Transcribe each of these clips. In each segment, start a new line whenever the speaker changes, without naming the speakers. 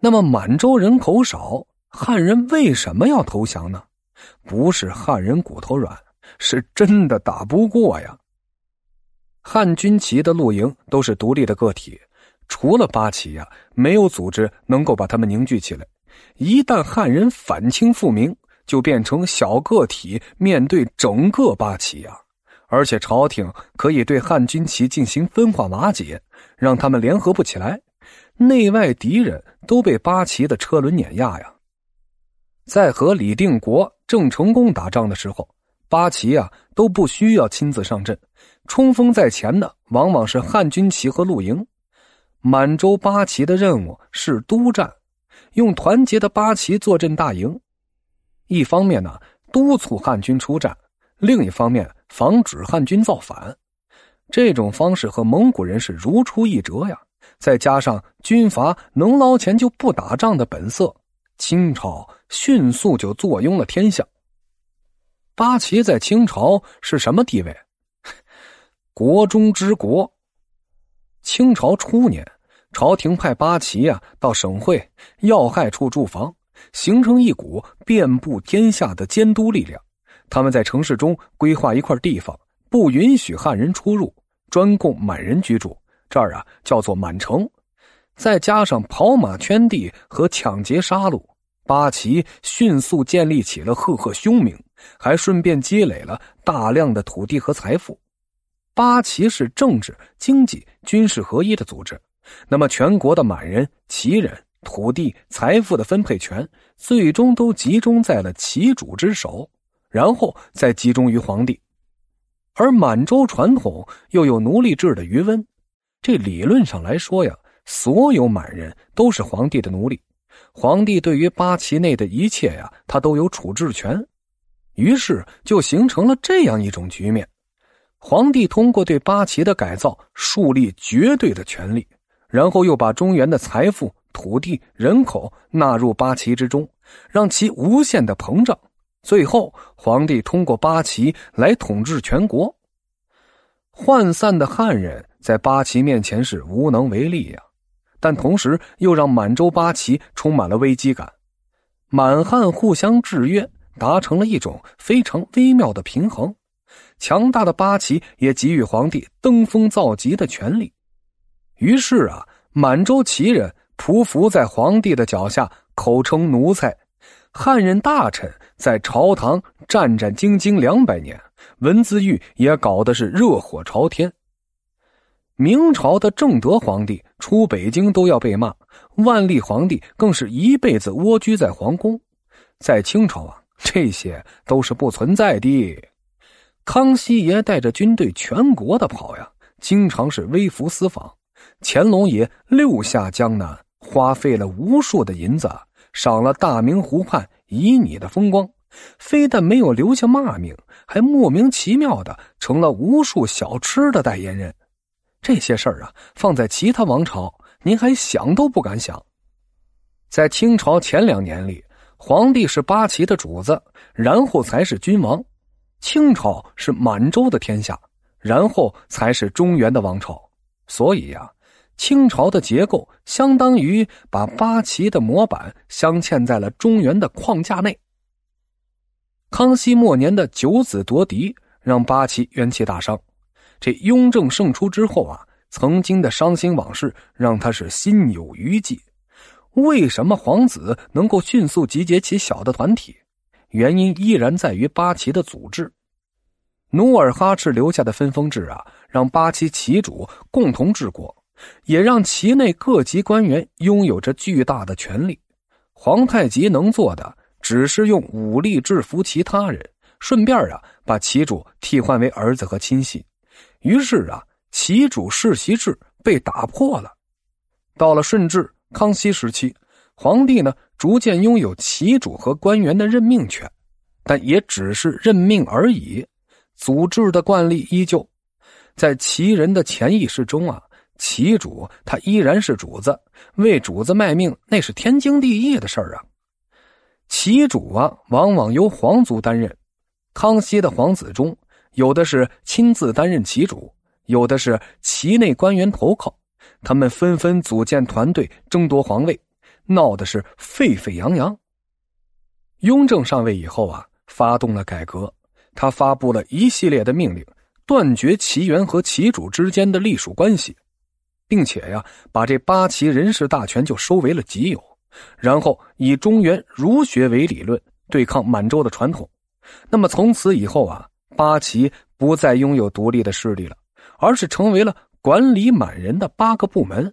那么满洲人口少，汉人为什么要投降呢？不是汉人骨头软，是真的打不过呀。汉军旗的露营都是独立的个体，除了八旗呀，没有组织能够把他们凝聚起来。一旦汉人反清复明，就变成小个体面对整个八旗呀。而且朝廷可以对汉军旗进行分化瓦解，让他们联合不起来，内外敌人都被八旗的车轮碾压呀。在和李定国、郑成功打仗的时候，八旗啊都不需要亲自上阵，冲锋在前的往往是汉军旗和露营。满洲八旗的任务是督战，用团结的八旗坐镇大营，一方面呢督促汉军出战，另一方面。防止汉军造反，这种方式和蒙古人是如出一辙呀。再加上军阀能捞钱就不打仗的本色，清朝迅速就坐拥了天下。八旗在清朝是什么地位？国中之国。清朝初年，朝廷派八旗啊到省会要害处驻防，形成一股遍布天下的监督力量。他们在城市中规划一块地方，不允许汉人出入，专供满人居住。这儿啊叫做满城。再加上跑马圈地和抢劫杀戮，八旗迅速建立起了赫赫凶名，还顺便积累了大量的土地和财富。八旗是政治、经济、军事合一的组织，那么全国的满人、旗人、土地、财富的分配权，最终都集中在了旗主之手。然后再集中于皇帝，而满洲传统又有奴隶制的余温，这理论上来说呀，所有满人都是皇帝的奴隶，皇帝对于八旗内的一切呀，他都有处置权，于是就形成了这样一种局面：皇帝通过对八旗的改造，树立绝对的权力，然后又把中原的财富、土地、人口纳入八旗之中，让其无限的膨胀。最后，皇帝通过八旗来统治全国。涣散的汉人在八旗面前是无能为力呀，但同时又让满洲八旗充满了危机感。满汉互相制约，达成了一种非常微妙的平衡。强大的八旗也给予皇帝登峰造极的权利。于是啊，满洲旗人匍匐在皇帝的脚下，口称奴才。汉人大臣在朝堂战战兢兢两百年，文字狱也搞得是热火朝天。明朝的正德皇帝出北京都要被骂，万历皇帝更是一辈子蜗居在皇宫。在清朝啊，这些都是不存在的。康熙爷带着军队全国的跑呀，经常是微服私访。乾隆爷六下江南，花费了无数的银子。赏了大明湖畔旖旎的风光，非但没有留下骂名，还莫名其妙的成了无数小吃的代言人。这些事儿啊，放在其他王朝，您还想都不敢想。在清朝前两年里，皇帝是八旗的主子，然后才是君王；清朝是满洲的天下，然后才是中原的王朝。所以呀。清朝的结构相当于把八旗的模板镶嵌在了中原的框架内。康熙末年的九子夺嫡，让八旗元气大伤。这雍正胜出之后啊，曾经的伤心往事让他是心有余悸。为什么皇子能够迅速集结起小的团体？原因依然在于八旗的组织。努尔哈赤留下的分封制啊，让八旗旗主共同治国。也让旗内各级官员拥有着巨大的权力。皇太极能做的只是用武力制服其他人，顺便啊把旗主替换为儿子和亲信。于是啊，旗主世袭制被打破了。到了顺治、康熙时期，皇帝呢逐渐拥有旗主和官员的任命权，但也只是任命而已。组织的惯例依旧，在旗人的潜意识中啊。旗主他依然是主子，为主子卖命那是天经地义的事儿啊。旗主啊，往往由皇族担任。康熙的皇子中，有的是亲自担任旗主，有的是旗内官员投靠，他们纷纷组建团队争夺皇位。闹得是沸沸扬扬。雍正上位以后啊，发动了改革，他发布了一系列的命令，断绝旗员和旗主之间的隶属关系，并且呀，把这八旗人事大权就收为了己有，然后以中原儒学为理论，对抗满洲的传统。那么从此以后啊，八旗不再拥有独立的势力了，而是成为了管理满人的八个部门，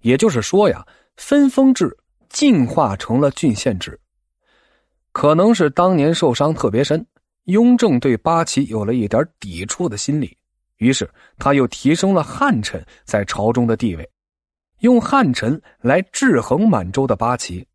也就是说呀，分封制进化成了郡县制。可能是当年受伤特别深，雍正对八旗有了一点抵触的心理，于是他又提升了汉臣在朝中的地位，用汉臣来制衡满洲的八旗。